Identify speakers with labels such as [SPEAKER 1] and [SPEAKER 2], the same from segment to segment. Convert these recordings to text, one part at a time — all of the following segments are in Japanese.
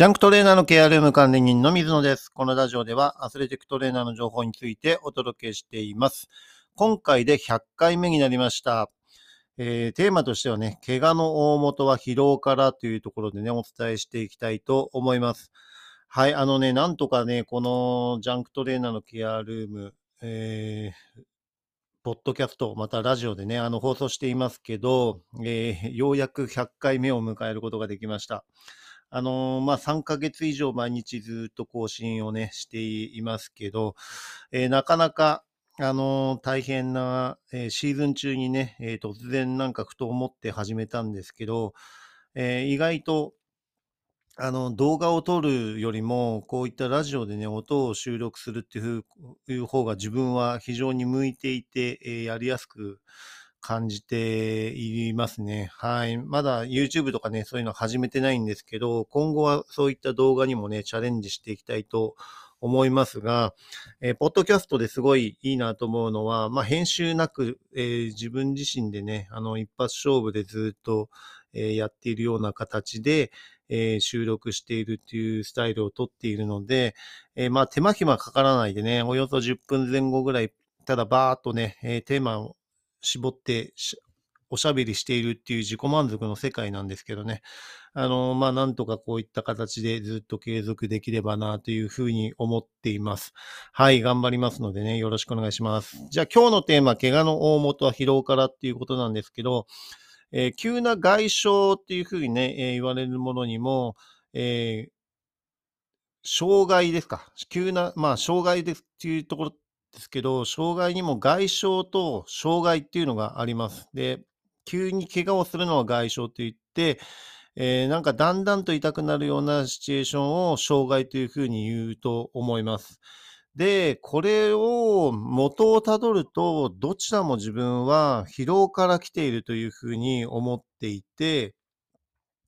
[SPEAKER 1] ジャンクトレーナーのケアルーム管理人の水野です。このラジオではアスレティックトレーナーの情報についてお届けしています。今回で100回目になりました。えー、テーマとしてはね、怪我の大元は疲労からというところでね、お伝えしていきたいと思います。はい、あのね、なんとかね、このジャンクトレーナーのケアルーム、えー、ポッドキャスト、またラジオでね、あの放送していますけど、えー、ようやく100回目を迎えることができました。あのー、まあ、3ヶ月以上毎日ずっと更新をね、していますけど、えー、なかなか、あのー、大変な、えー、シーズン中にね、えー、突然なんかふと思って始めたんですけど、えー、意外と、あの、動画を撮るよりも、こういったラジオでね、音を収録するっていう方が自分は非常に向いていて、えー、やりやすく感じていますね。はい。まだ YouTube とかね、そういうの始めてないんですけど、今後はそういった動画にもね、チャレンジしていきたいと思いますが、えー、ポッドキャストですごいいいなと思うのは、まあ、編集なく、えー、自分自身でね、あの、一発勝負でずっと、えー、やっているような形で、えー、収録しているっていうスタイルをとっているので、えー、まあ、手間暇かからないでね、およそ10分前後ぐらい、ただバーっとね、えー、テーマを絞っておしゃべりしているっていう自己満足の世界なんですけどね。あの、まあ、なんとかこういった形でずっと継続できればなというふうに思っています。はい、頑張りますのでね、よろしくお願いします。じゃあ今日のテーマ、怪我の大元は疲労からっていうことなんですけど、えー、急な外傷っていうふうにね、えー、言われるものにも、えー、障害ですか？急な、まあ、障害ですっていうところですけど、障害にも外傷と障害っていうのがあります。で、急に怪我をするのは外傷と言って、えー、なんかだんだんと痛くなるようなシチュエーションを障害というふうに言うと思います。で、これを元をたどると、どちらも自分は疲労から来ているというふうに思っていて、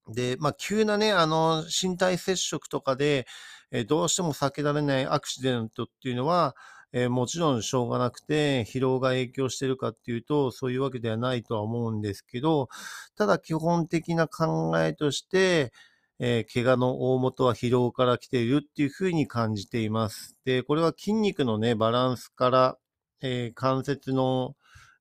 [SPEAKER 1] で、まあ、急なね、あの、身体接触とかで、えー、どうしても避けられないアクシデントっていうのは、えー、もちろんしょうがなくて、疲労が影響してるかっていうと、そういうわけではないとは思うんですけど、ただ基本的な考えとして、えー、怪我の大元は疲労から来ているっていうふうに感じています。で、これは筋肉のね、バランスから、えー、関節の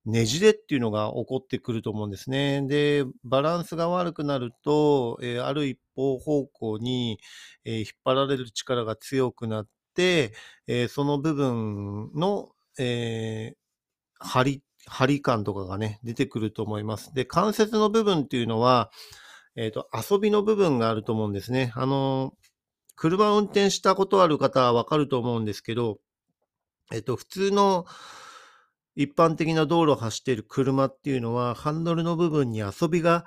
[SPEAKER 1] ねじれっていうのが起こってくると思うんですね。で、バランスが悪くなると、えー、ある一方方向に、えー、引っ張られる力が強くなって、えー、その部分の、えー、張り、張り感とかがね、出てくると思います。で、関節の部分っていうのは、えっ、ー、と、遊びの部分があると思うんですね。あの、車を運転したことある方はわかると思うんですけど、えっ、と、普通の一般的な道路を走っている車っていうのは、ハンドルの部分に遊びが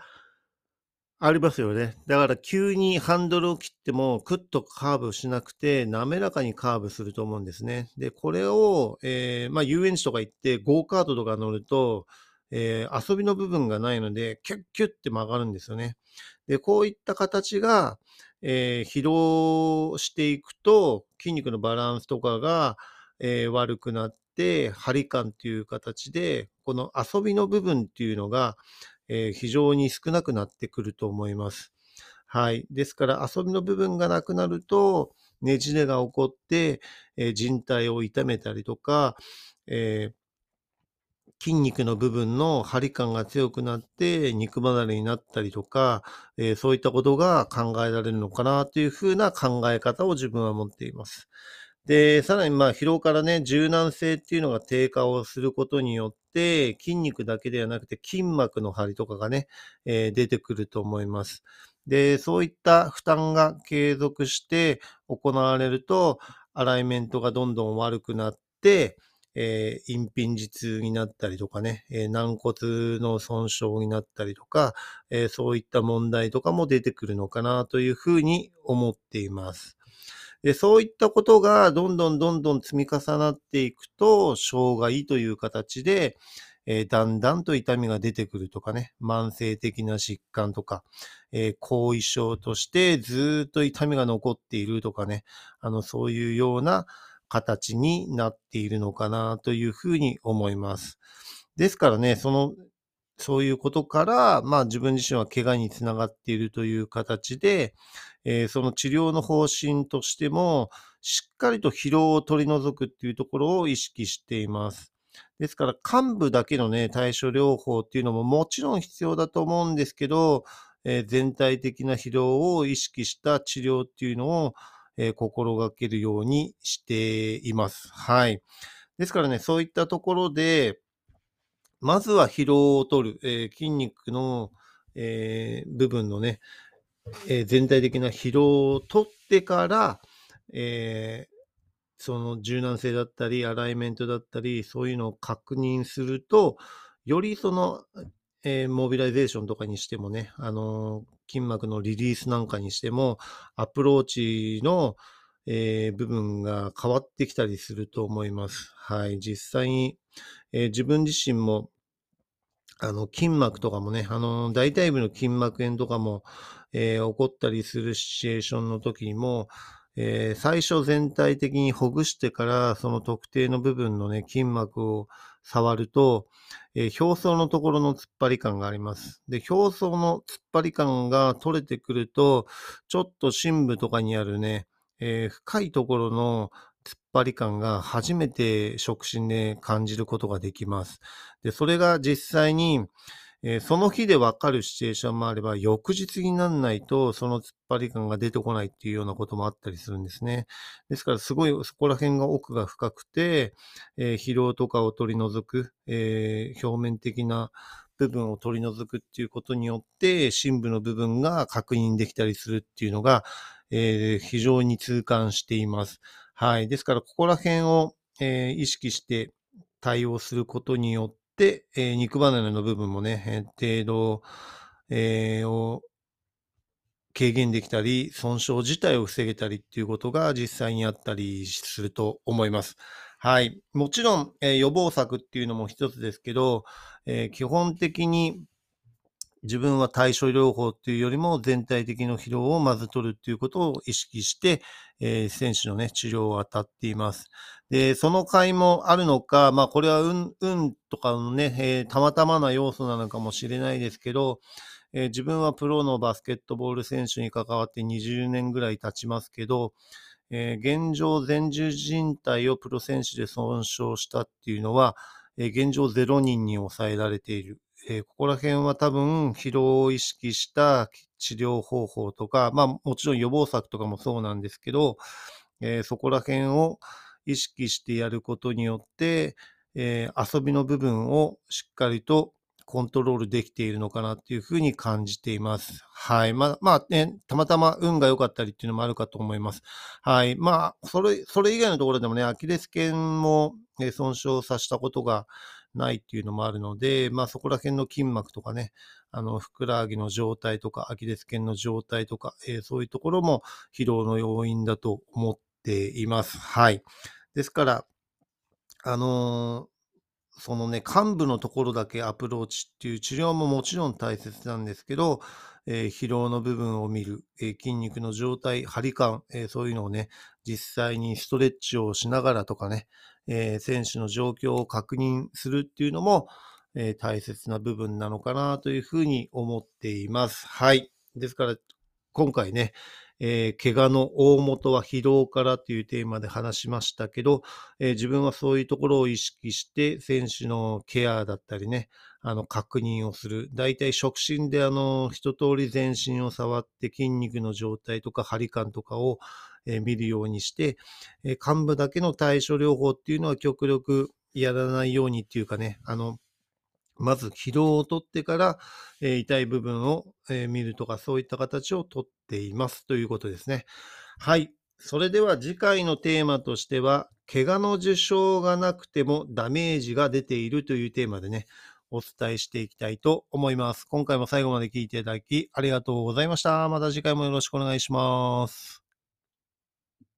[SPEAKER 1] ありますよね。だから急にハンドルを切ってもクッとカーブしなくて滑らかにカーブすると思うんですね。で、これを、えー、まあ遊園地とか行ってゴーカートとか乗ると、えー、遊びの部分がないのでキュッキュッって曲がるんですよね。で、こういった形が、えー、疲労していくと筋肉のバランスとかが、え、悪くなって、張り感っていう形で、この遊びの部分っていうのが、えー、非常に少なくなってくると思います。はい。ですから遊びの部分がなくなると、ねじれが起こって、えー、人体を痛めたりとか、えー、筋肉の部分の張り感が強くなって肉離れになったりとか、えー、そういったことが考えられるのかなというふうな考え方を自分は持っています。で、さらにまあ疲労からね、柔軟性っていうのが低下をすることによって、筋肉だけではなくて筋膜の張りとかがね、えー、出てくると思います。で、そういった負担が継続して行われると、アライメントがどんどん悪くなって、えー、陰品頭痛になったりとかね、えー、軟骨の損傷になったりとか、えー、そういった問題とかも出てくるのかなというふうに思っています。で、そういったことがどんどんどんどん積み重なっていくと、障害という形で、えー、だんだんと痛みが出てくるとかね、慢性的な疾患とか、えー、後遺症としてずっと痛みが残っているとかね、あの、そういうような形になっているのかなというふうに思います。ですからね、そのそういうことから、まあ自分自身は怪我につながっているという形で、えーその治療の方針としても、しっかりと疲労を取り除くっていうところを意識しています。ですから、幹部だけのね、対処療法っていうのももちろん必要だと思うんですけど、えー全体的な疲労を意識した治療っていうのを、えー心がけるようにしています。はい。ですからね、そういったところで、まずは疲労を取る、えー筋肉の、えー部分のね、えー全体的な疲労を取ってから、えーその柔軟性だったり、アライメントだったり、そういうのを確認すると、よりその、えーモビライゼーションとかにしてもね、あの筋膜のリリースなんかにしても、アプローチの、えー部分が変わってきたりすると思います。はい。実際に、えー自分自身も、あの、筋膜とかもね、あの、大腿部の筋膜炎とかも、えー起こったりするシチュエーションの時にも、えー最初全体的にほぐしてから、その特定の部分のね、筋膜を触ると、えー表層のところの突っ張り感があります。で、表層の突っ張り感が取れてくると、ちょっと深部とかにあるね、えー深いところの突っ張り感が初めて触診で感じることができます。で、それが実際に、えーその日でわかるシチュエーションもあれば、翌日になんないと、その突っ張り感が出てこないっていうようなこともあったりするんですね。ですから、すごいそこら辺が奥が深くて、えー疲労とかを取り除く、えー表面的な部分を取り除くっていうことによって、深部の部分が確認できたりするっていうのが、えー非常に痛感しています。はい。ですから、ここら辺を、えー意識して対応することによって、えー肉離れの部分もね、程度、えーを軽減できたり、損傷自体を防げたりっていうことが実際にあったりすると思います。はい。もちろん、えー予防策っていうのも一つですけど、えー基本的に自分は対処療法っていうよりも全体的な疲労をまず取るっていうことを意識して、えー選手のね、治療を当たっています。で、その甲斐もあるのか、まあこれは運、運とかのね、えーたまたまな要素なのかもしれないですけど、えー自分はプロのバスケットボール選手に関わって20年ぐらい経ちますけど、えー現状前十字靭帯をプロ選手で損傷したっていうのは、え現状0人に抑えられている。えーここら辺は多分疲労を意識した治療方法とか、まあもちろん予防策とかもそうなんですけど、えーそこら辺を意識してやることによって、えー遊びの部分をしっかりとコントロールできているのかなっていうふうに感じています。はい。まあ、まあね、たまたま運が良かったりっていうのもあるかと思います。はい。まあ、それ、それ以外のところでもね、アキレス腱もえ損傷させたことがないっていうのもあるので、まあそこら辺の筋膜とかね、あの、ふくらはぎの状態とか、アキレス腱の状態とか、えーそういうところも疲労の要因だと思っています。はい。ですから、あのーそのね、幹部のところだけアプローチっていう治療ももちろん大切なんですけど、えー疲労の部分を見る、えー筋肉の状態、張り感、えーそういうのをね、実際にストレッチをしながらとかね、えー選手の状況を確認するっていうのも、えー大切な部分なのかなというふうに思っています。はい。ですから、今回ね、えー怪我の大元は疲労からというテーマで話しましたけど、えー自分はそういうところを意識して、選手のケアだったりね、あの、確認をする。大体、触診で、あの、一通り全身を触って筋肉の状態とか張り感とかを、えー見るようにして、えー幹部だけの対処療法っていうのは極力やらないようにっていうかね、あの、まず疲労を取ってから、えー痛い部分を、えー見るとか、そういった形をとっっていますということですね。はい。それでは次回のテーマとしては、怪我の受傷がなくてもダメージが出ているというテーマでね、お伝えしていきたいと思います。今回も最後まで聞いていただきありがとうございました。また次回もよろしくお願いします。